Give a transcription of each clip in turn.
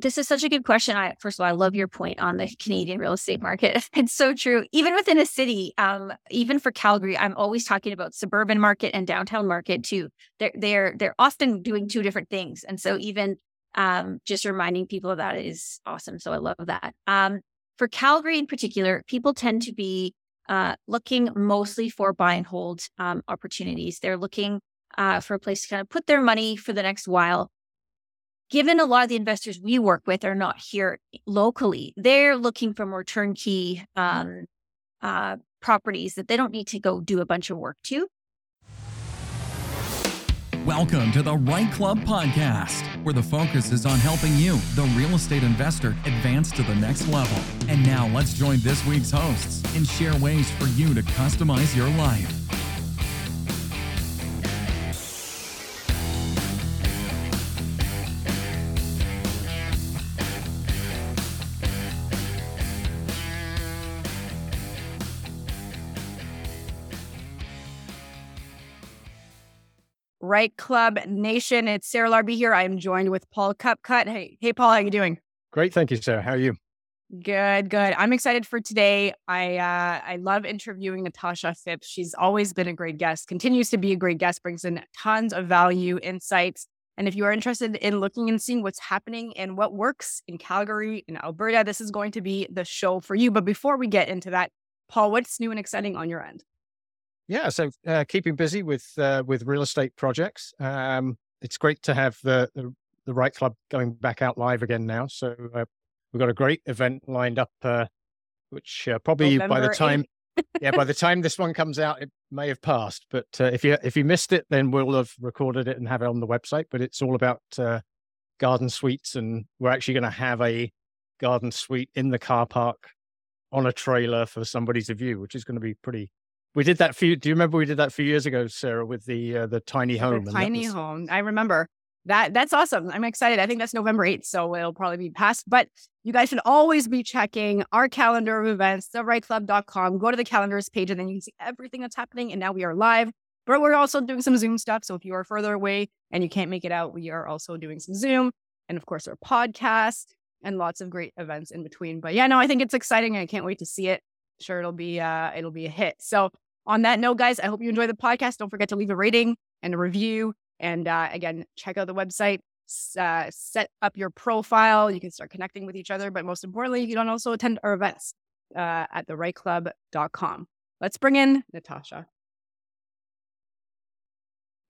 this is such a good question. I first of all, I love your point on the Canadian real estate market. It's so true. Even within a city, um, even for Calgary, I'm always talking about suburban market and downtown market too. They're they're they're often doing two different things, and so even um, just reminding people of that is awesome. So I love that. Um, for Calgary in particular, people tend to be uh, looking mostly for buy and hold um, opportunities. They're looking uh, for a place to kind of put their money for the next while given a lot of the investors we work with are not here locally, they're looking for more turnkey um, uh, properties that they don't need to go do a bunch of work to. Welcome to the REITE Club podcast, where the focus is on helping you, the real estate investor, advance to the next level. And now let's join this week's hosts and share ways for you to customize your life. REITE Club Nation. It's Sarah Larbi here. I am joined with Paul Cupcut. Hey, hey, Paul, how you doing? Great, thank you, Sarah. How are you? Good, good. I'm excited for today. I uh, I love interviewing Natasha Phipps. She's always been a great guest, continues to be a great guest, brings in tons of value, insights. And if you are interested in looking and seeing what's happening and what works in Calgary in Alberta, this is going to be the show for you. But before we get into that, Paul, what's new and exciting on your end? Yeah, so uh, keeping busy with uh, with real estate projects. Um, it's great to have the, the, the REITE Club going back out live again now. So uh, we've got a great event lined up, uh, which uh, probably November by the time yeah by the time this one comes out, it may have passed. But uh, if you if you missed it, then we'll have recorded it and have it on the website. But it's all about garden suites, and we're actually going to have a garden suite in the car park on a trailer for somebody to view, which is going to be pretty we did that few. Do you remember we did that a few years ago, Sarah, with the uh, the tiny home? The tiny was... home. I remember that. That's awesome. I'm excited. I think that's November 8th, so it'll probably be past. But you guys should always be checking our calendar of events, thereiteclub.com. Go to the calendars page, and then you can see everything that's happening. And now we are live, but we're also doing some Zoom stuff. So if you are further away and you can't make it out, we are also doing some Zoom, and of course our podcast and lots of great events in between. But yeah, no, I think it's exciting. I can't wait to see it sure it'll be uh it'll be a hit. So on that note, guys, I hope you enjoy the podcast. Don't forget to leave a rating and a review. And uh, again, check out the website. Uh, set up your profile. You can start connecting with each other. But most importantly, you can also attend our events uh, at thereiteclub.com. Let's bring in Natasha.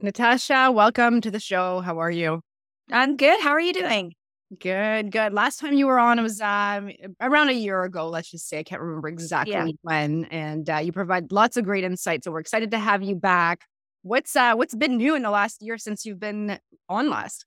Natasha, welcome to the show. How are you? I'm good. How are you doing? Good, good. Last time you were on, it was um, around a year ago, let's just say. I can't remember exactly yeah. when. And uh, you provide lots of great insight. So we're excited to have you back. What's uh, what's been new in the last year since you've been on last?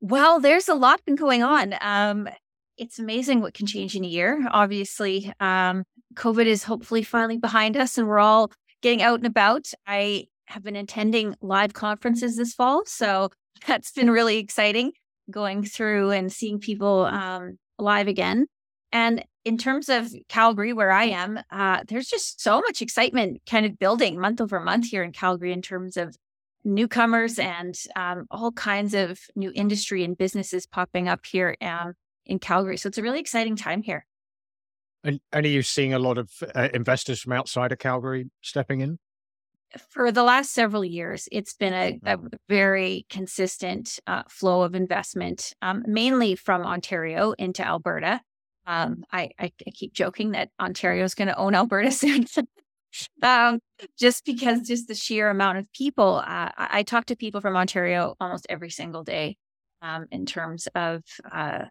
Well, there's a lot been going on. Um, it's amazing what can change in a year. Obviously, um, COVID is hopefully finally behind us and we're all getting out and about. I have been attending live conferences this fall. So that's been really exciting going through and seeing people um, live again. And in terms of Calgary, where I am, uh, there's just so much excitement kind of building month over month here in Calgary in terms of newcomers and um, all kinds of new industry and businesses popping up here um, in Calgary. So it's a really exciting time here. And, and are you seeing a lot of uh, investors from outside of Calgary stepping in? For the last several years, it's been a, a very consistent uh, flow of investment, um, mainly from Ontario into Alberta. Um, I, I, I, keep joking that Ontario is going to own Alberta soon. um, just because just the sheer amount of people, uh, I, I, talk to people from Ontario almost every single day um, in terms of uh,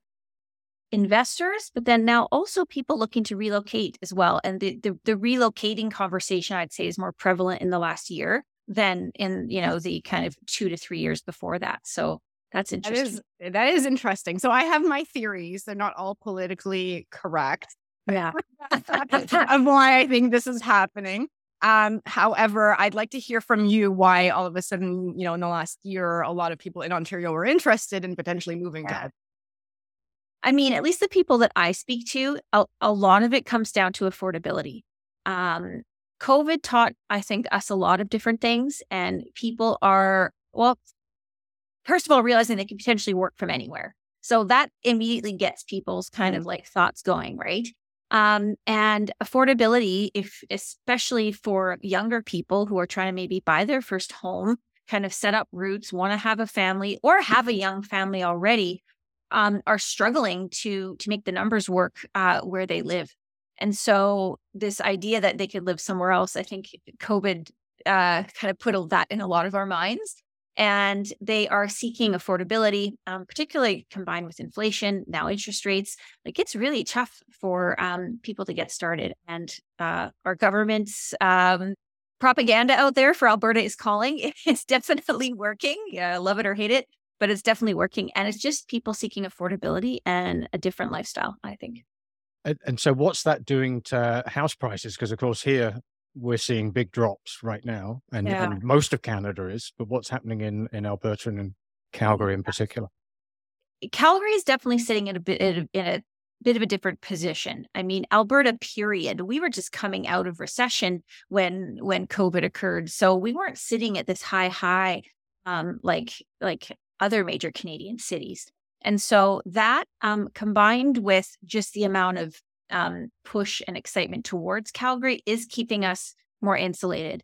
investors, but then now also people looking to relocate as well. And the, the, the relocating conversation, I'd say, is more prevalent in the last year than in you know the kind of two to three years before that. So that's interesting. That is, that is interesting. So I have my theories. They're not all politically correct. Yeah. of why I think this is happening. Um, however, I'd like to hear from you why all of a sudden, you know, in the last year, a lot of people in Ontario were interested in potentially moving yeah. to I mean, at least the people that I speak to, a, a lot of it comes down to affordability. Um, COVID taught, I think, us a lot of different things, and people are, well, first of all, realizing they can potentially work from anywhere. So that immediately gets people's kind of like thoughts going, right? Um, and affordability, if especially for younger people who are trying to maybe buy their first home, kind of set up roots, want to have a family or have a young family already, um, are struggling to to make the numbers work uh, where they live. And so this idea that they could live somewhere else, I think COVID uh, kind of put that in a lot of our minds and they are seeking affordability, um, particularly combined with inflation, now interest rates. Like it's really tough for um, people to get started. And uh, our government's um, propaganda out there for Alberta is calling. It's definitely working. Yeah, love it or hate it, but it's definitely working. And it's just people seeking affordability and a different lifestyle, I think. And, and so, what's that doing to house prices? Because, of course, here we're seeing big drops right now, and, yeah. and most of Canada is. But what's happening in in Alberta and in Calgary in particular? Calgary is definitely sitting in a bit in a bit of a different position. I mean, Alberta period, we were just coming out of recession when when COVID occurred. So we weren't sitting at this high high um like like other major Canadian cities. And so that um combined with just the amount of um, push and excitement towards Calgary is keeping us more insulated.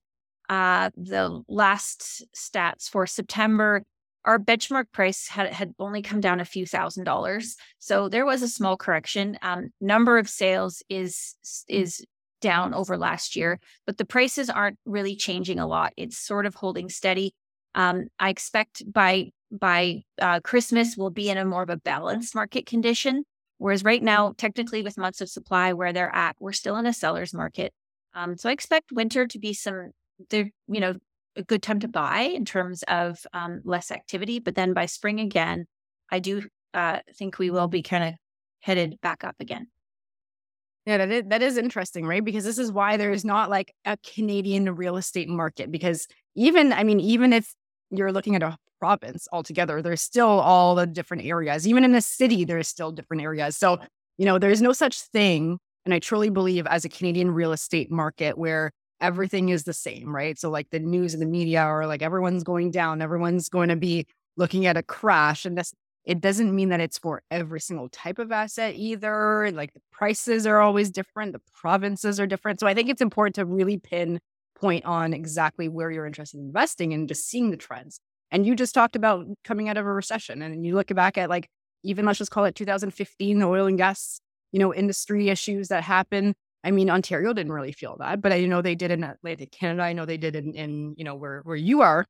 Uh, the last stats for September, our benchmark price had, had only come down a few thousand dollars. So there was a small correction. Um, number of sales is is down over last year, but the prices aren't really changing a lot. It's sort of holding steady. Um, I expect by by uh, Christmas we'll be in a more of a balanced market condition. Whereas right now, technically with months of supply where they're at, we're still in a seller's market. Um, so I expect winter to be some, there, you know, a good time to buy in terms of um, less activity. But then by spring again, I do uh, think we will be kind of headed back up again. Yeah, that is, that is interesting, right? Because this is why there's not like a Canadian real estate market. Because even, I mean, even if you're looking at a province altogether. There's still all the different areas. Even in a city, there's still different areas. So, you know, there's no such thing. And I truly believe as a Canadian real estate market where everything is the same, right? So, like the news and the media are like everyone's going down, everyone's going to be looking at a crash. And this, it doesn't mean that it's for every single type of asset either. Like the prices are always different, the provinces are different. So, I think it's important to really pin point on exactly where you're interested in investing and just seeing the trends. And you just talked about coming out of a recession and you look back at like even let's just call it 2015 the oil and gas, you know, industry issues that happened. I mean, Ontario didn't really feel that, but I know they did in Atlantic Canada. I know they did in, in you know, where where you are.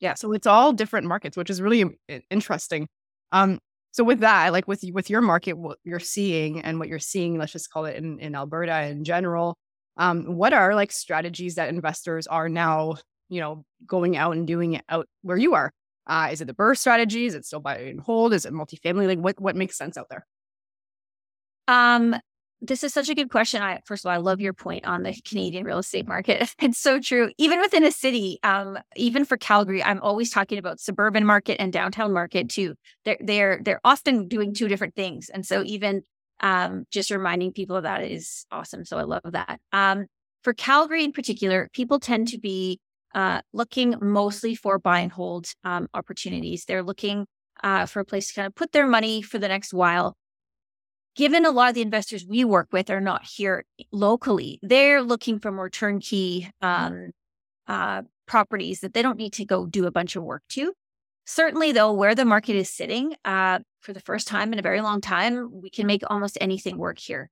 Yeah. So it's all different markets, which is really interesting. Um, so with that, like with with your market, what you're seeing and what you're seeing, let's just call it in, in Alberta in general, um, what are like strategies that investors are now you know, going out and doing it out where you are? Uh, is it the BRRRR strategy? Is it still buy and hold? Is it multifamily? Like what what makes sense out there? Um, this is such a good question. I first of all, I love your point on the Canadian real estate market. It's so true. Even within a city, um, even for Calgary, I'm always talking about suburban market and downtown market too. They're they're they're often doing two different things, and so even um, just reminding people of that is awesome. So I love that. Um, for Calgary in particular, people tend to be uh, looking mostly for buy and hold um, opportunities. They're looking uh, for a place to kind of put their money for the next while. Given a lot of the investors we work with are not here locally, they're looking for more turnkey um, uh, properties that they don't need to go do a bunch of work to. Certainly, though, where the market is sitting uh, for the first time in a very long time, we can make almost anything work here.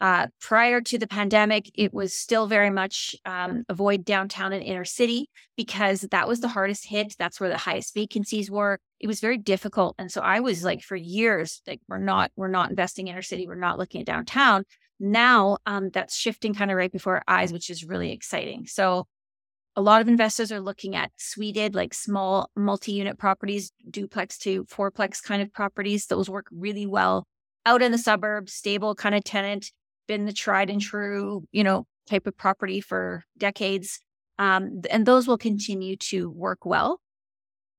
Uh, prior to the pandemic, it was still very much um, avoid downtown and inner city because that was the hardest hit. That's where the highest vacancies were. It was very difficult, and so I was like for years, like we're not we're not investing inner city. We're not looking at downtown. Now um, that's shifting kind of right before our eyes, which is really exciting. So a lot of investors are looking at suited, like small multi-unit properties, duplex to fourplex kind of properties. Those work really well out in the suburbs, stable kind of tenant been the tried and true, you know, type of property for decades. Um, and those will continue to work well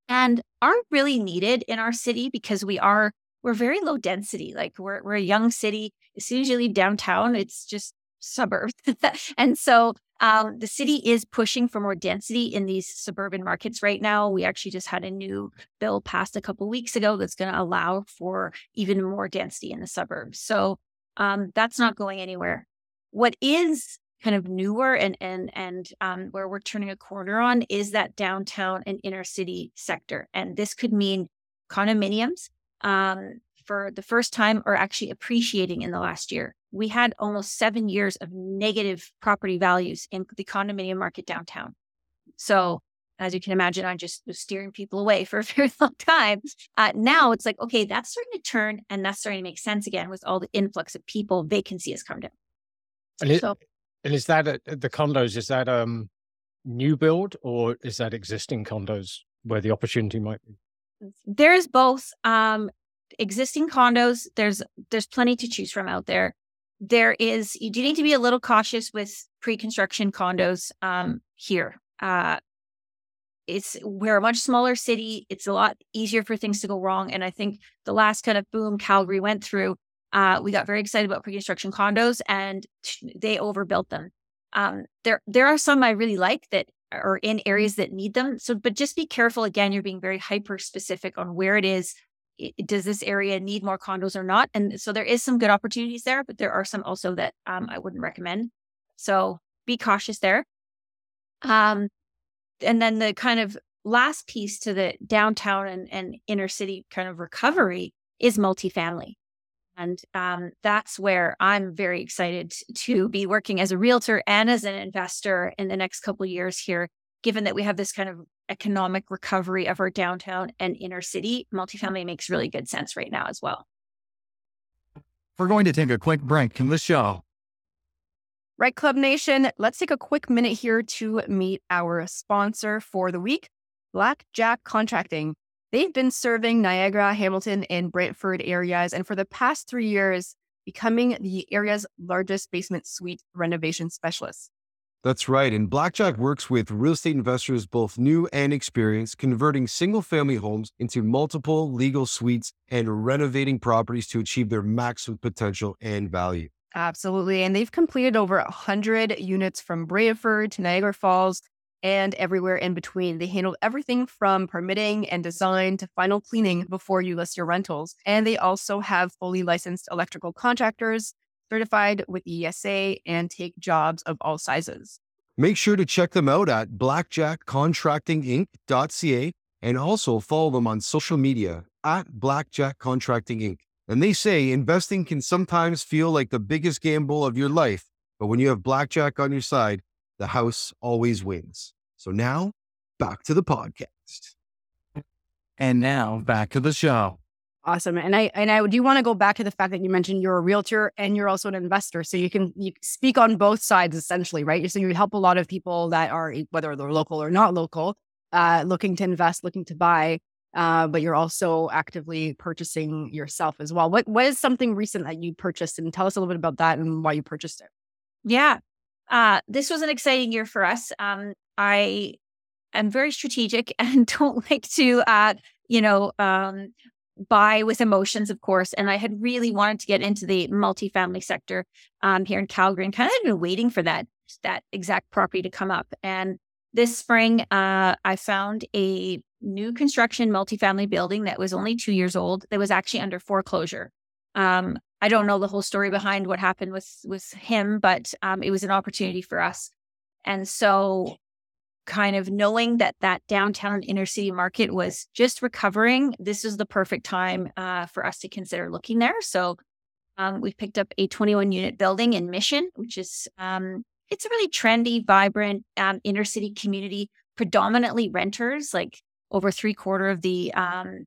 and aren't really needed in our city because we are we're very low density. Like we're we're a young city. As soon as you leave downtown, it's just suburbs. and so Um, the city is pushing for more density in these suburban markets right now. We actually just had a new bill passed a couple weeks ago that's going to allow for even more density in the suburbs. So um, that's not going anywhere. What is kind of newer and and and um, where we're turning a corner on is that downtown and inner city sector, and this could mean condominiums um, for the first time or actually appreciating in the last year. We had almost seven years of negative property values in the condominium market downtown. So as you can imagine, I'm just was steering people away for a very long time. Uh, now it's like, okay, that's starting to turn and that's starting to make sense again with all the influx of people. Vacancy has come down. And, it, so, and is that a, the condos? Is that um new build or is that existing condos where the opportunity might be? There's both. Um, existing condos. There's there's plenty to choose from out there. There is you do need to be a little cautious with pre-construction condos um, here. Uh, it's we're a much smaller city. It's a lot easier for things to go wrong. And I think the last kind of boom Calgary went through, uh, we got very excited about pre-construction condos and they overbuilt them. Um, there there are some I really like that are in areas that need them. So, but just be careful. Again, you're being very hyper specific on where it is. Does this area need more condos or not? And so there is some good opportunities there, but there are some also that um, I wouldn't recommend. So be cautious there. Um, and then the kind of last piece to the downtown and, and inner city kind of recovery is multifamily. And um, that's where I'm very excited to be working as a realtor and as an investor in the next couple years here, given that we have this kind of economic recovery of our downtown and inner city. Multifamily makes really good sense right now as well. We're going to take a quick break in the show. REITE Club Nation, let's take a quick minute here to meet our sponsor for the week, Blackjack Contracting. They've been serving Niagara, Hamilton, and Brantford areas, and for the past three years, becoming the area's largest basement suite renovation specialist. That's right. And Blackjack works with real estate investors, both new and experienced, converting single family homes into multiple legal suites and renovating properties to achieve their maximum potential and value. Absolutely. And they've completed over 100 units from Brantford to Niagara Falls and everywhere in between. They handle everything from permitting and design to final cleaning before you list your rentals. And they also have fully licensed electrical contractors certified with ESA and take jobs of all sizes. Make sure to check them out at blackjackcontractinginc.ca and also follow them on social media at Blackjack Contracting Inc. And they say investing can sometimes feel like the biggest gamble of your life, but when you have blackjack on your side, the house always wins. So now, back to the podcast. And now, back to the show. Awesome. And I and I do want to go back to the fact that you mentioned you're a realtor and you're also an investor. So you can you speak on both sides essentially, right? So you help a lot of people that are whether they're local or not local, uh, looking to invest, looking to buy uh, but you're also actively purchasing yourself as well. What what is something recent that you purchased, and tell us a little bit about that and why you purchased it. Yeah, uh, this was an exciting year for us. Um, I am very strategic and don't like to, uh, you know, um, buy with emotions, of course. And I had really wanted to get into the multifamily sector um, here in Calgary, and kind of been waiting for that that exact property to come up. And this spring, uh, I found a new construction multifamily building that was only two years old that was actually under foreclosure. Um, I don't know the whole story behind what happened with with him, but um, it was an opportunity for us. And so, kind of knowing that that downtown inner city market was just recovering, this is the perfect time uh, for us to consider looking there. So, um, we picked up a 21 unit building in Mission, which is um, it's a really trendy, vibrant um, inner city community, predominantly renters. Like over three quarter of the um,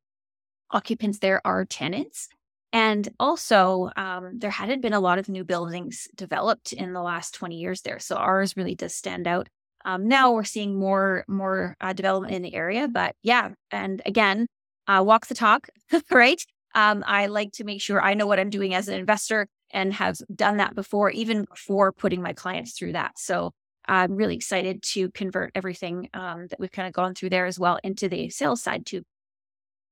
occupants there are tenants. And also, um, there hadn't been a lot of new buildings developed in the last 20 years there. So ours really does stand out. Um, now we're seeing more more uh, development in the area, but yeah. And again, uh, walk the talk, right? Um, I like to make sure I know what I'm doing as an investor and have done that before, even before putting my clients through that. So I'm really excited to convert everything um, that we've kind of gone through there as well into the sales side too.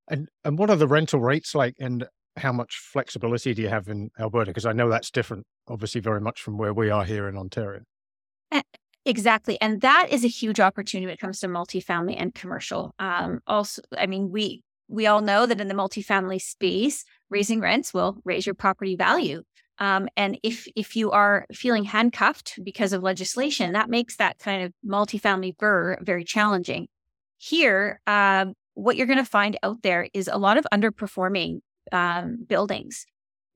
And and what are the rental rates like, and how much flexibility do you have in Alberta? Because I know that's different, obviously, very much from where we are here in Ontario. Exactly. And that is a huge opportunity when it comes to multifamily and commercial. Um, also, I mean, we we all know that in the multifamily space, raising rents will raise your property value. Um, and if if you are feeling handcuffed because of legislation, that makes that kind of multifamily BRRRR very challenging. Here, um, what you're going to find out there is a lot of underperforming um, buildings.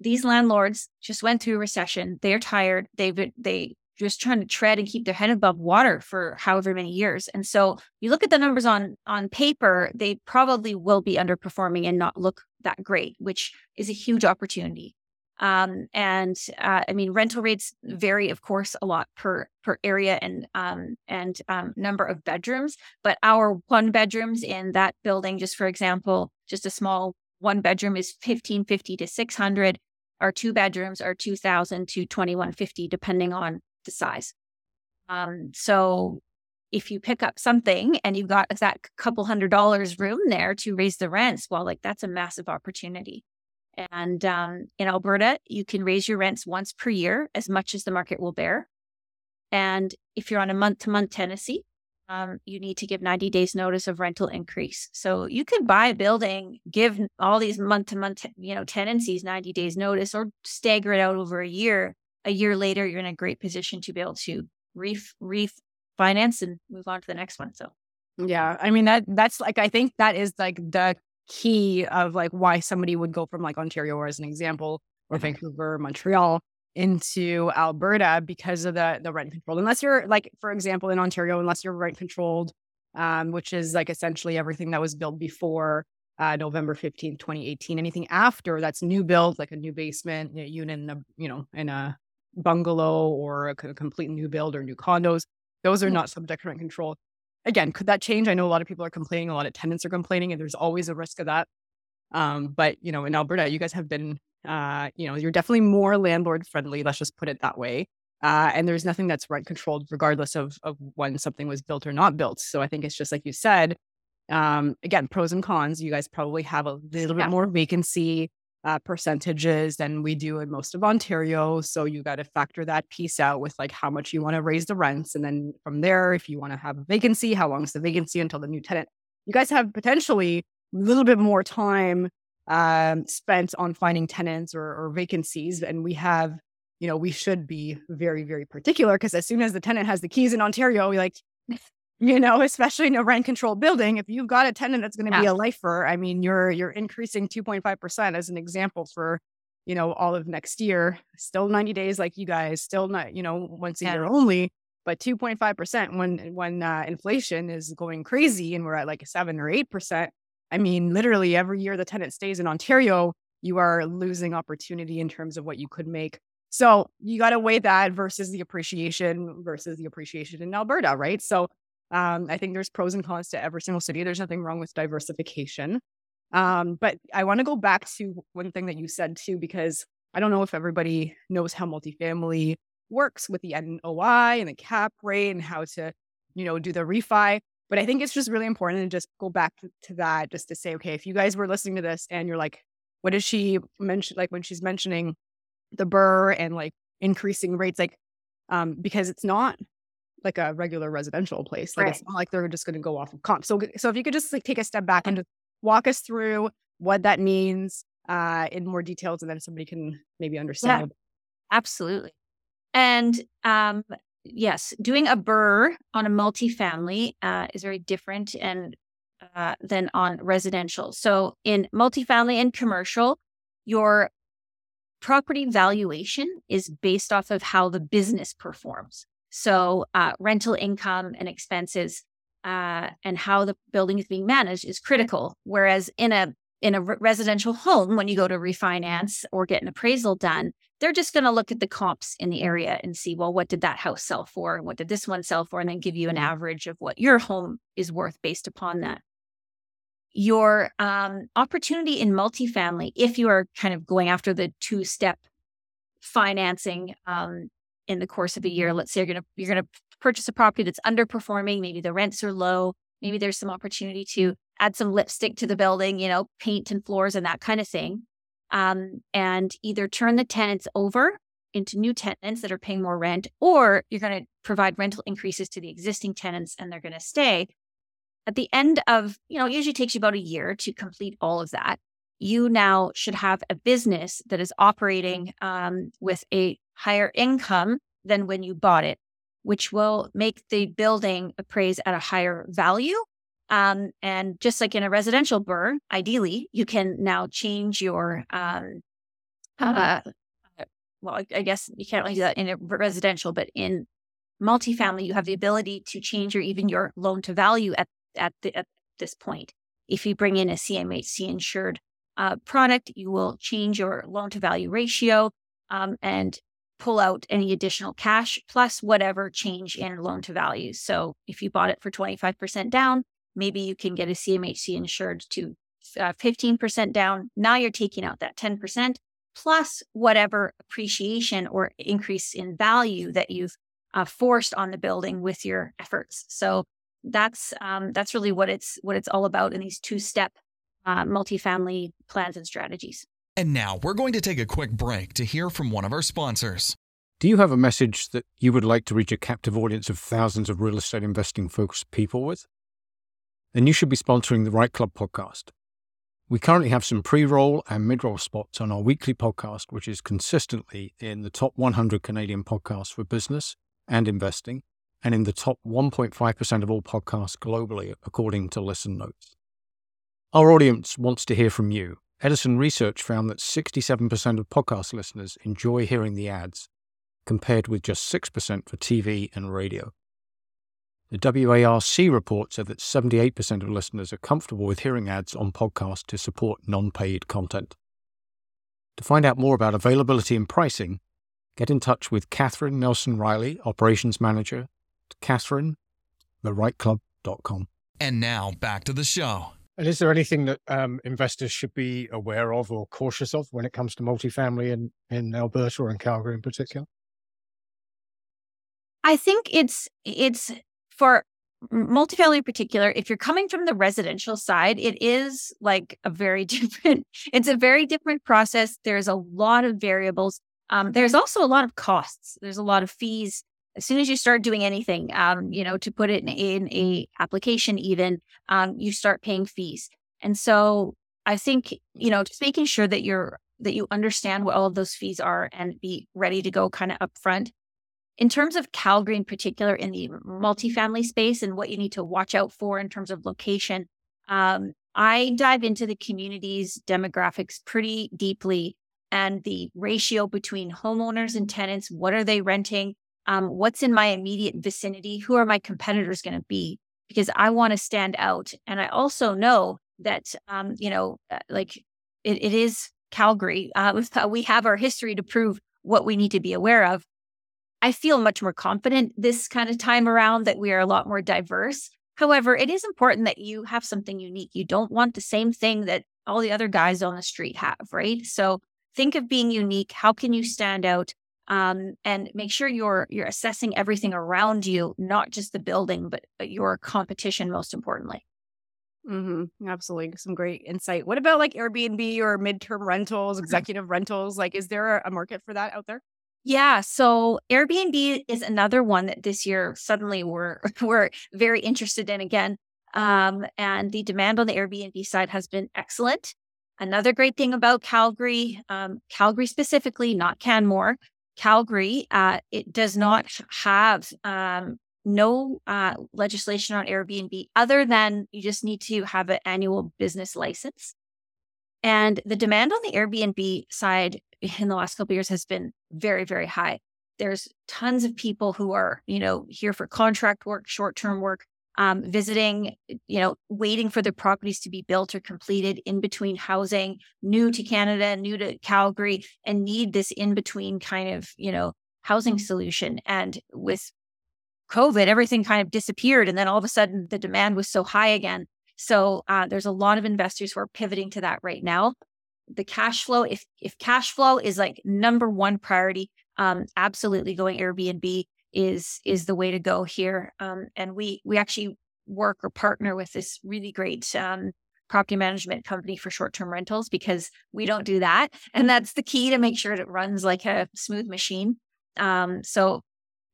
These landlords just went through a recession. They're tired. They've they just trying to tread and keep their head above water for however many years. And so you look at the numbers on on paper, they probably will be underperforming and not look that great, which is a huge opportunity. Um, and uh, I mean, rental rates vary, of course, a lot per per area and um, and um, number of bedrooms. But our one bedrooms in that building, just for example, just a small one bedroom is fifteen fifty to six hundred. Our two bedrooms are two thousand to twenty one fifty, depending on the size. Um, so if you pick up something and you've got that couple hundred dollars room there to raise the rents, well, like that's a massive opportunity. And um, in Alberta, you can raise your rents once per year, as much as the market will bear. And if you're on a month to month tenancy, um, you need to give 90 days notice of rental increase. So you could buy a building, give all these month to month, you know, tenancies 90 days notice, or stagger it out over a year. A year later, you're in a great position to be able to ref- refinance and move on to the next one. So, yeah, I mean that that's like I think that is like the key of like why somebody would go from like Ontario, as an example, or Vancouver, Montreal into Alberta because of the the rent control. Unless you're like, for example, in Ontario, unless you're rent controlled, um, which is like essentially everything that was built before uh, November 15, 2018. Anything after that's new build, like a new basement a unit in a, you know, in a bungalow or a complete new build or new condos, those are not subject to rent control again, could that change? I know a lot of people are complaining, a lot of tenants are complaining, and there's always a risk of that. Um, but you know, in Alberta, you guys have been, uh, you know, you're definitely more landlord friendly. Let's just put it that way. Uh, and there's nothing that's rent controlled, regardless of of when something was built or not built. So I think it's just like you said. Um, again, pros and cons. You guys probably have a little yeah. bit more vacancy uh, percentages than we do in most of Ontario. So you got to factor that piece out with like how much you want to raise the rents. And then from there, if you want to have a vacancy, how long is the vacancy until the new tenant? You guys have potentially a little bit more time um, spent on finding tenants or, or vacancies. And we have, you know, we should be very, very particular because as soon as the tenant has the keys in Ontario, we like, you know, especially in a rent controlled building, if you've got a tenant that's going to yeah. be a lifer, I mean, you're you're increasing 2.5% as an example for, you know, all of next year. Still 90 days like you guys, still not, you know, once a yeah. year only, but 2.5% when when uh, inflation is going crazy and we're at like 7 or 8%. I mean, literally every year the tenant stays in Ontario, you are losing opportunity in terms of what you could make so you got to weigh that versus the appreciation versus the appreciation in Alberta, right? So um, I think there's pros and cons to every single city. There's nothing wrong with diversification. Um, but I want to go back to one thing that you said too, because I don't know if everybody knows how multifamily works with the NOI and the cap rate and how to, you know, do the refi. But I think it's just really important to just go back to that, just to say, okay, if you guys were listening to this and you're like, what does she mention? Like when she's mentioning the BRRRR and like increasing rates, like, um, because it's not like a regular residential place. Like right. it's not like they're just going to go off of comp. So, so if you could just like take a step back and just walk us through what that means uh, in more details, and then somebody can maybe understand. Yeah, absolutely. And um, yes, doing a BRRRR on a multifamily uh, is very different and uh, than on residential. So in multifamily and commercial, your property valuation is based off of how the business performs. So uh, rental income and expenses uh, and how the building is being managed is critical. Whereas in a in a re- residential home, when you go to refinance or get an appraisal done, they're just going to look at the comps in the area and see, well, what did that house sell for? And what did this one sell for? And then give you an average of what your home is worth based upon that. Your um, opportunity in multifamily, if you are kind of going after the two step financing um, in the course of a year. Let's say you're gonna you're gonna purchase a property that's underperforming. Maybe the rents are low. Maybe there's some opportunity to add some lipstick to the building, you know, paint and floors and that kind of thing. Um, and either turn the tenants over into new tenants that are paying more rent, or you're going to provide rental increases to the existing tenants and they're going to stay. At the end of, you know, it usually takes you about a year to complete all of that. You now should have a business that is operating um, with a higher income than when you bought it, which will make the building appraise at a higher value. Um, and just like in a residential BRRRR, ideally, you can now change your, um, uh, well, I guess you can't really do that in a residential, but in multifamily, you have the ability to change or even your loan to value at, at, the, at this point. If you bring in a CMHC insured uh, product, you will change your loan to value ratio um, and pull out any additional cash plus whatever change in loan to value. So if you bought it for 25% down, maybe you can get a CMHC insured to uh, 15% down. Now you're taking out that 10% plus whatever appreciation or increase in value that you've uh, forced on the building with your efforts. So that's um, that's really what it's what it's all about in these two step uh, multifamily plans and strategies. And now we're going to take a quick break to hear from one of our sponsors. Do you have a message that you would like to reach a captive audience of thousands of real estate investing focused people with? Then you should be sponsoring the REITE Club podcast. We currently have some pre roll and mid roll spots on our weekly podcast, which is consistently in the top 100 Canadian podcasts for business and investing, and in the top 1.5% of all podcasts globally, according to Listen Notes. Our audience wants to hear from you Edison Research found that 67% of podcast listeners enjoy hearing the ads, compared with just 6% for TV and radio. The WARC report said that 78% of listeners are comfortable with hearing ads on podcasts to support non paid content. To find out more about availability and pricing, get in touch with Catherine Nelson Riley, Operations Manager, Catherine, thereiteclub.com. And now back to the show. And is there anything that um, investors should be aware of or cautious of when it comes to multifamily in, in Alberta or in Calgary in particular? I think it's it's for multifamily in particular. If you're coming from the residential side, it is like a very different. It's a very different process. There's a lot of variables. Um, there's also a lot of costs. There's a lot of fees as soon as you start doing anything, um, you know, to put it in, in a application, even um, you start paying fees. And so I think you know, just making sure that you're that you understand what all of those fees are and be ready to go kind of upfront. In terms of Calgary in particular, in the multifamily space and what you need to watch out for in terms of location, um, I dive into the community's demographics pretty deeply and the ratio between homeowners and tenants. What are they renting? Um, what's in my immediate vicinity? Who are my competitors going to be? Because I want to stand out. And I also know that, um, you know, uh, like it, it is Calgary. Uh, we have our history to prove what we need to be aware of. I feel much more confident this kind of time around that we are a lot more diverse. However, it is important that you have something unique. You don't want the same thing that all the other guys on the street have, right? So think of being unique. How can you stand out? Um, and make sure you're you're assessing everything around you, not just the building, but your competition. Most importantly. Mm-hmm. Absolutely, some great insight. What about like Airbnb or midterm rentals, mm-hmm. executive rentals? Like, is there a market for that out there? Yeah, so Airbnb is another one that this year suddenly we're we're very interested in again. Um, and the demand on the Airbnb side has been excellent. Another great thing about Calgary, um, Calgary specifically, not Canmore, Calgary, uh, it does not have um, no uh, legislation on Airbnb other than you just need to have an annual business license. And the demand on the Airbnb side in the last couple years has been very, very high. There's tons of people who are, you know, here for contract work, short term work, um, visiting, you know, waiting for the properties to be built or completed in between housing, new to Canada, new to Calgary, and need this in between kind of, you know, housing solution. And with COVID, everything kind of disappeared. And then all of a sudden, the demand was so high again. So uh, there's a lot of investors who are pivoting to that right now. The cash flow, if if cash flow is like number one priority, um, absolutely going Airbnb is is the way to go here. Um, and we we actually work or partner with this really great um, property management company for short term rentals because we don't do that. And that's the key to make sure it runs like a smooth machine. Um, so,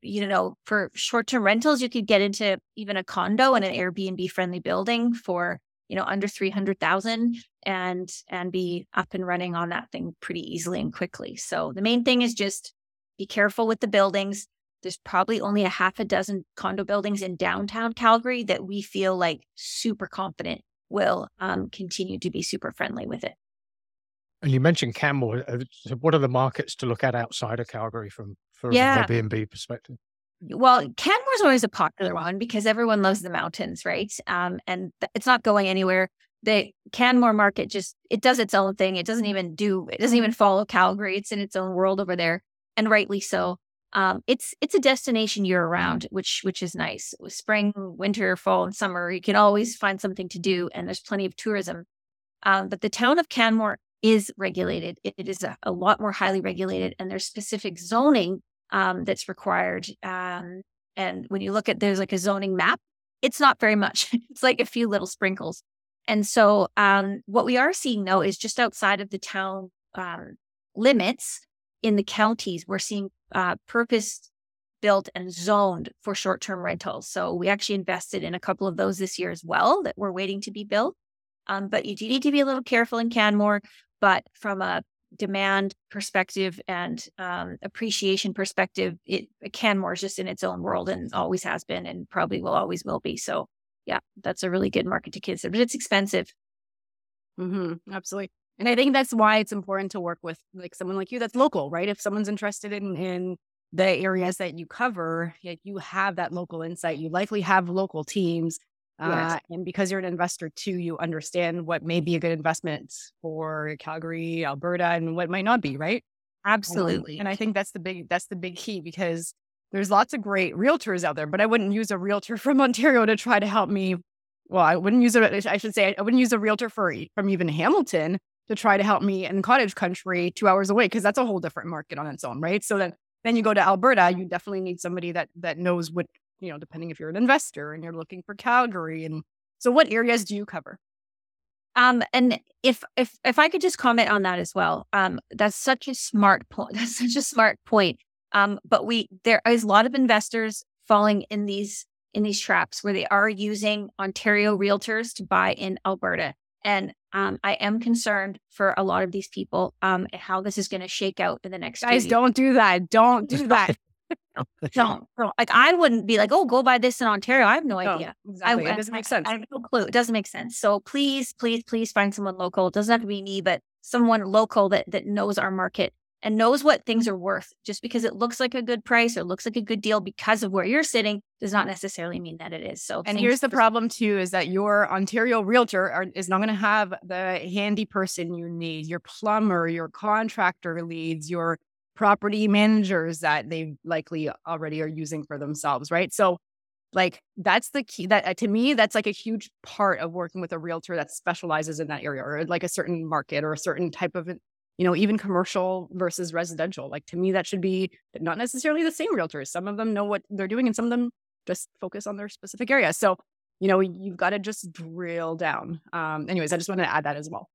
you know, for short term rentals, you could get into even a condo in an Airbnb friendly building for, you know, under 300,000 and, and be up and running on that thing pretty easily and quickly. So the main thing is just be careful with the buildings. There's probably only a half a dozen condo buildings in downtown Calgary that we feel like super confident will um, continue to be super friendly with it. And you mentioned Canmore. Uh, what are the markets to look at outside of Calgary from from Yeah. an Airbnb perspective? Well, Canmore's always a popular one because everyone loves the mountains, right? Um, and th- it's not going anywhere. The Canmore market just it does its own thing. It doesn't even do it doesn't even follow Calgary. It's in its own world over there, and rightly so. Um, it's it's a destination year round, which which is nice. Spring, winter, fall, and summer, you can always find something to do, and there's plenty of tourism. Um, but the town of Canmore is regulated. It, it is a, a lot more highly regulated, and there's specific zoning um, that's required. Um, and when you look at there's like a zoning map, it's not very much. it's like a few little sprinkles. And so um, what we are seeing though is just outside of the town um, limits in the counties, we're seeing uh, purpose built and zoned for short term rentals. So we actually invested in a couple of those this year as well that we're waiting to be built. Um, but you do need to be a little careful in Canmore. But from a demand perspective and um, appreciation perspective, it Canmore is just in its own world and always has been and probably will always will be. So yeah, that's a really good market to consider. But it's expensive. hmm absolutely. And I think that's why it's important to work with like someone like you that's local, right? If someone's interested in in the areas that you cover, like you have that local insight. You likely have local teams. Uh, and because you're an investor too, you understand what may be a good investment for Calgary, Alberta, and what might not be, right? Um, Absolutely. And I think that's the big that's the big key because there's lots of great realtors out there, but I wouldn't use a realtor from Ontario to try to help me. Well, I wouldn't use a I should say I wouldn't use a realtor for from even Hamilton to try to help me in cottage country two hours away because that's a whole different market on its own, right? So then then you go to Alberta, you definitely need somebody that that knows what you know, depending if you're an investor and you're looking for Calgary and so what areas do you cover? Um, and if if if I could just comment on that as well, um, that's such a smart point. That's such a smart point. Um, but we there is a lot of investors falling in these in these traps where they are using Ontario realtors to buy in Alberta, and um, I am concerned for a lot of these people um, how this is going to shake out in the next. few Guys, don't do that. Don't do that. don't, don't like I wouldn't be like, oh, go buy this in Ontario. I have no No, idea. exactly. I, it doesn't make sense. I have no clue. It doesn't make sense. So please, please, please find someone local. It doesn't have to be me, but someone local that that knows our market and knows what things are worth. Just because it looks like a good price or looks like a good deal because of where you're sitting does not necessarily mean that it is. So And here's the for- problem too: is that your Ontario realtor are, is not going to have the handy person you need, your plumber, your contractor leads, your property managers that they likely already are using for themselves, right? So, like that's the key. That uh, to me, that's like a huge part of working with a realtor that specializes in that area or like a certain market or a certain type of, you know, even commercial versus residential. Like to me, that should be not necessarily the same realtors. Some of them know what they're doing, and some of them just focus on their specific area. So, you know, you've got to just drill down. Um, anyways, I just wanted to add that as well.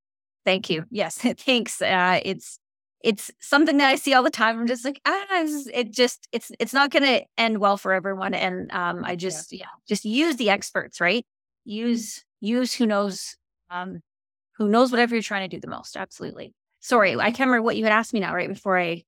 Thank you. Yes, thanks. Uh, it's it's something that I see all the time. I'm just like, ah, it just it's it's not going to end well for everyone. And um, I just yeah. just use the experts, right? Use use who knows um who knows whatever you're trying to do the most. Absolutely. Sorry, I can't remember what you had asked me now right before I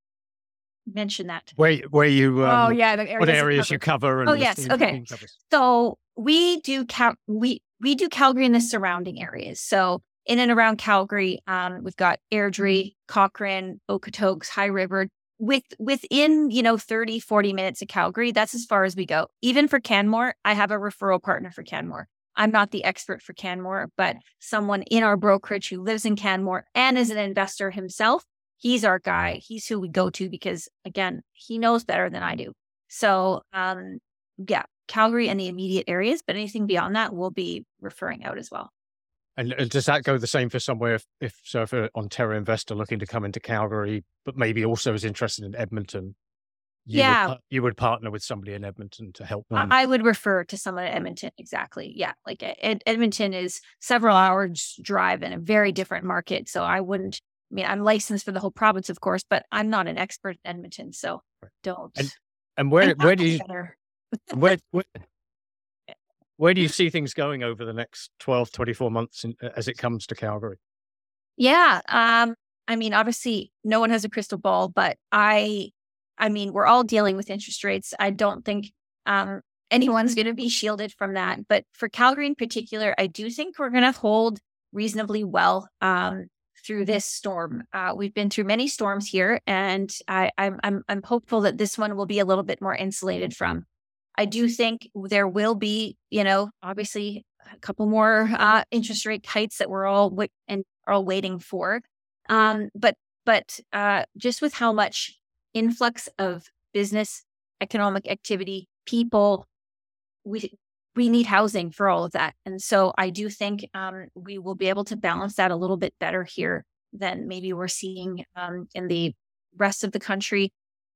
mentioned that. Where where you um, oh yeah, the what areas areas you cover? And Oh, yes, okay. So we do Cal- we we do Calgary and the surrounding areas. So in and around Calgary, um, we've got Airdrie, Cochrane, Okotoks, High River. With within you know 30, 40 minutes of Calgary, that's as far as we go. Even for Canmore, I have a referral partner for Canmore. I'm not the expert for Canmore, but someone in our brokerage who lives in Canmore and is an investor himself. He's our guy. He's who we go to because again, he knows better than I do. So um, yeah, Calgary and the immediate areas, but anything beyond that, we'll be referring out as well. And, and does that go the same for somewhere if, if so if an Ontario investor looking to come into Calgary, but maybe also is interested in Edmonton, you Yeah. would, you would partner with somebody in Edmonton to help them. I would refer to someone at Edmonton. Exactly. Yeah. Like Ed- Ed- Edmonton is several hours drive in a very different market. So I wouldn't, I mean, I'm licensed for the whole province, of course, but I'm not an expert in Edmonton. So don't. and where and where I'll do you where, where where do you see things going over the next 12 24 months in, as it comes to calgary Yeah. Um, I mean, obviously no one has a crystal ball, but I I mean, we're all dealing with interest rates. I don't think um anyone's gonna be shielded from that. But for Calgary in particular, I do think we're gonna hold reasonably well um through this storm. Uh, we've been through many storms here, and I, I'm I'm I'm hopeful that this one will be a little bit more insulated from. I do think there will be, you know, obviously a couple more uh, interest rate hikes that we're all wait- and are all waiting for. Um, but but uh, just with how much influx of business, economic activity, people, we we need housing for all of that, and so I do think um, we will be able to balance that a little bit better here than maybe we're seeing um, in the rest of the country.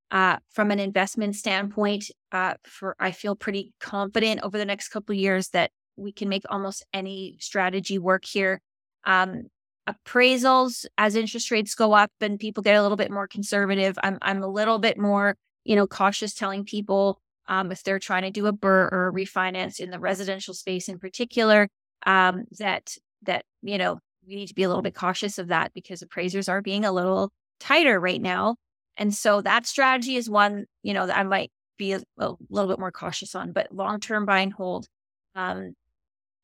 Uh, from an investment standpoint, uh, for I feel pretty confident over the next couple years that we can make almost any strategy work here. Um, appraisals as interest rates go up and people get a little bit more conservative. I'm I'm a little bit more you know cautious telling people um, if they're trying to do a BRRRR or a refinance in the residential space in particular um, that that you know we need to be a little bit cautious of that because appraisers are being a little tighter right now. And so that strategy is one, you know, that I might be a, a little bit more cautious on, but long term buy and hold, um,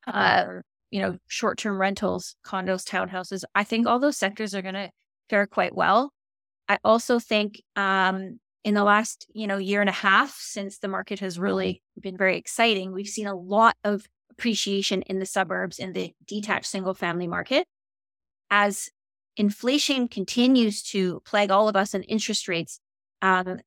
uh, you know, short term rentals, condos, townhouses, I think all those sectors are going to fare quite well. I also think um, in the last, you know, year and a half since the market has really been very exciting, we've seen a lot of appreciation in the suburbs in the detached single family market as inflation continues to plague all of us and interest rates, um,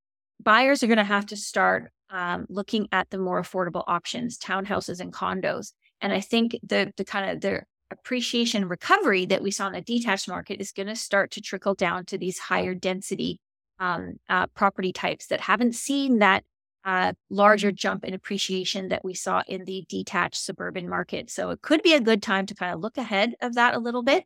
buyers are going to have to start um, looking at the more affordable options, townhouses and condos. And I think the the kind of the appreciation recovery that we saw in the detached market is going to start to trickle down to these higher density um, uh, property types that haven't seen that uh, larger jump in appreciation that we saw in the detached suburban market. So it could be a good time to kind of look ahead of that a little bit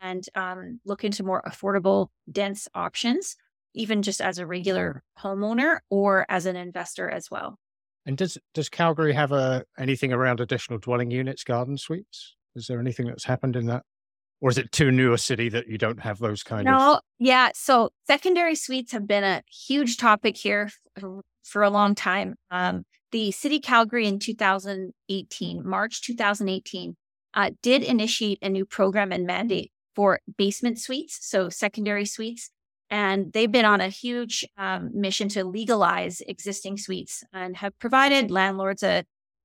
and um, look into more affordable, dense options, even just as a regular homeowner or as an investor as well. And does does calgary have a anything around additional dwelling units garden suites is there anything that's happened in that or is it too new a city that you don't have those kind of No, yeah. So secondary suites have been a huge topic here for, for a long time. Um, the city Calgary in 2018, March 2018, uh, did initiate a new program and mandate for basement suites, so secondary suites. And they've been on a huge um, mission to legalize existing suites and have provided landlords a,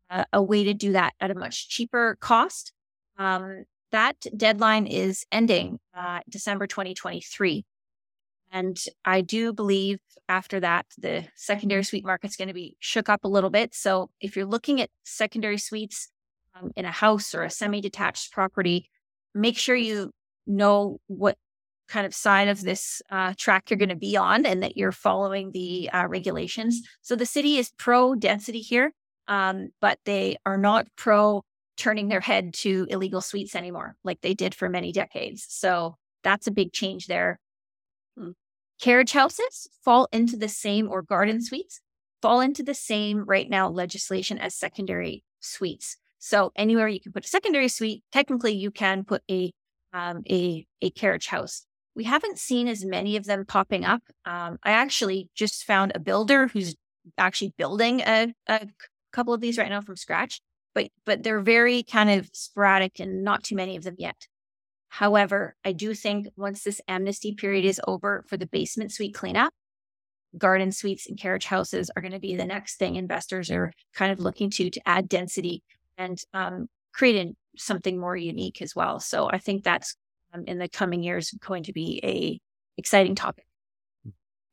a, a way to do that at a much cheaper cost. Um, that deadline is ending uh, December 2023. And I do believe after that, the secondary suite market's going to be shook up a little bit. So if you're looking at secondary suites um, in a house or a semi detached property, make sure you know what kind of side of this uh, track you're going to be on and that you're following the uh, regulations. So the city is pro density here, um, but they are not pro turning their head to illegal suites anymore, like they did for many decades. So that's a big change there. Hmm. Carriage houses fall into the same, or garden suites fall into the same right now legislation as secondary suites. So anywhere you can put a secondary suite, technically you can put a um, a a carriage house. We haven't seen as many of them popping up. Um, I actually just found a builder who's actually building a, a couple of these right now from scratch but but they're very kind of sporadic and not too many of them yet. However, I do think once this amnesty period is over for the basement suite cleanup, garden suites and carriage houses are going to be the next thing investors are kind of looking to to add density and um, create something more unique as well. So I think that's um, in the coming years going to be a exciting topic.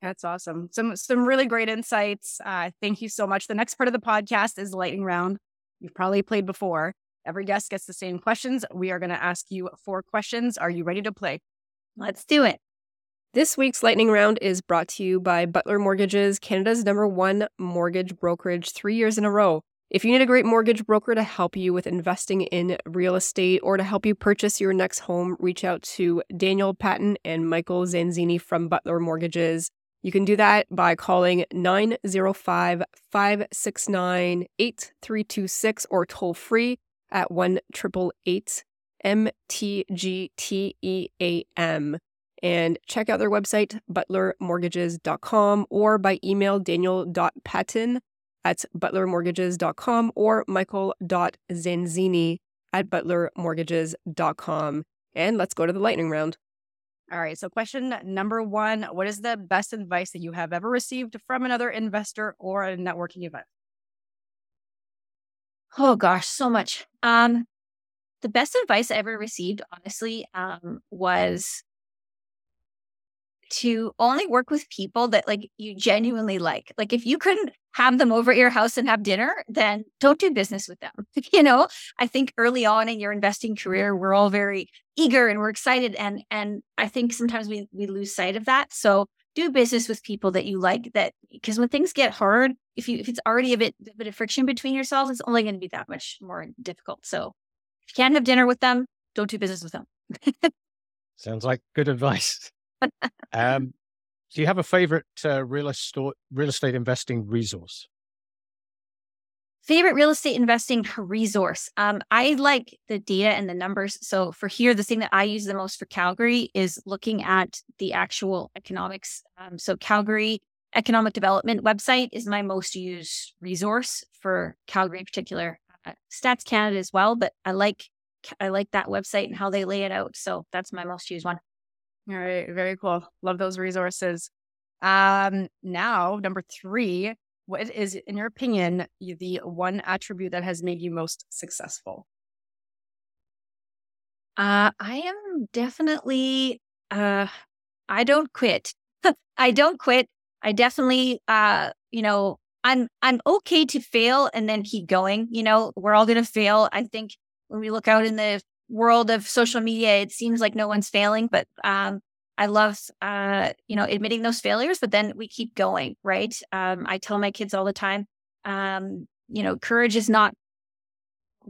That's awesome. Some some really great insights. Uh, thank you so much. The next part of the podcast is lightning round. You've probably played before. Every guest gets the same questions. We are going to ask you four questions. Are you ready to play? Let's do it. This week's lightning round is brought to you by Butler Mortgages, Canada's number one mortgage brokerage three years in a row. If you need a great mortgage broker to help you with investing in real estate or to help you purchase your next home, reach out to Daniel Patton and Michael Zanzini from Butler Mortgages. You can do that by calling 905 569 8326 or toll free at 1 MTGTEAM. And check out their website, butlermortgages.com, or by email daniel.patton at butlermortgages.com or michael.zanzini at butlermortgages.com. And let's go to the lightning round. All right. So, question number one What is the best advice that you have ever received from another investor or a networking event? Oh gosh, so much. Um, the best advice I ever received, honestly, um, was to only work with people that like you genuinely like. Like if you couldn't have them over at your house and have dinner, then don't do business with them. you know, I think early on in your investing career, we're all very eager and we're excited. And and I think sometimes we we lose sight of that. So do business with people that you like that because when things get hard, if you if it's already a bit a bit of friction between yourselves, it's only going to be that much more difficult. So if you can't have dinner with them, don't do business with them. Sounds like good advice um, do you have a favorite uh, real estate real estate investing resource? Favorite real estate investing resource. Um, I like the data and the numbers. So for here, the thing that I use the most for Calgary is looking at the actual economics. Um, so Calgary Economic Development website is my most used resource for Calgary in particular. Uh, Stats Canada as well, but I like I like that website and how they lay it out. So that's my most used one. All right, very cool. Love those resources. Um, now, number three, what is, in your opinion, the one attribute that has made you most successful? Uh, I am definitely, uh, I don't quit. I don't quit. I definitely, uh, you know, I'm, I'm okay to fail and then keep going. You know, we're all to fail. I think when we look out in the world of social media, it seems like no one's failing, but um, I love, uh, you know, admitting those failures, but then we keep going, right? Um, I tell my kids all the time, um, you know, courage is not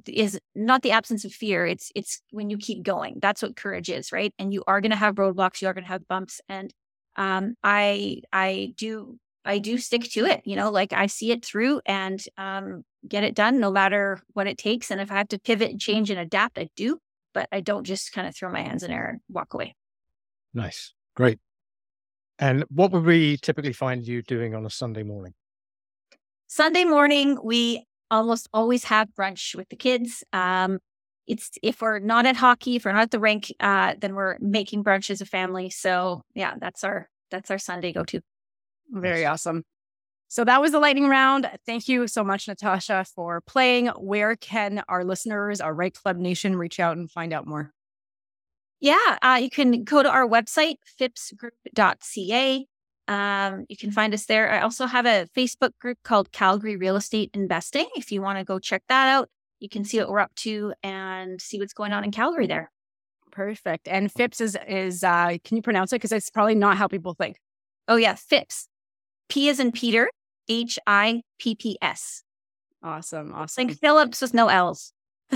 is not the absence of fear. It's it's when you keep going. That's what courage is, right? And you are going to have roadblocks. You are going to have bumps, and um, I I do I do stick to it. You know, like I see it through and um, get it done, no matter what it takes. And if I have to pivot and change and adapt, I do. But I don't just kind of throw my hands in air and walk away. Nice. Great. And what would we typically find you doing on a Sunday morning? Sunday morning, we almost always have brunch with the kids. Um, it's if we're not at hockey, if we're not at the rink, uh, then we're making brunch as a family. So yeah, that's our that's our Sunday go to. Very awesome. So that was the lightning round. Thank you so much, Natasha, for playing. Where can our listeners, our REITE Club Nation, reach out and find out more? Yeah, uh, you can go to our website, phippsgroup.ca. Um, you can find us there. I also have a Facebook group called Calgary Real Estate Investing. If you want to go check that out, you can see what we're up to and see what's going on in Calgary there. Perfect. And Phipps is is uh, can you pronounce it? Because it's probably not how people think. Oh yeah, Phipps. P is in Peter, H I P P S. Awesome. Awesome. Like Phillips with no L's.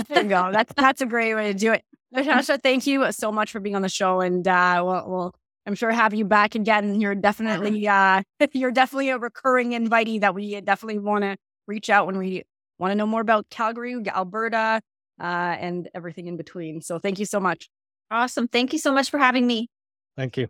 there you go. That's that's a great way to do it. Natasha, thank you so much for being on the show, and uh, we'll, we'll I'm sure have you back again. You're definitely uh, you're definitely a recurring invitee that we definitely want to reach out when we want to know more about Calgary, Alberta, uh, and everything in between. So thank you so much. Awesome. Thank you so much for having me. Thank you.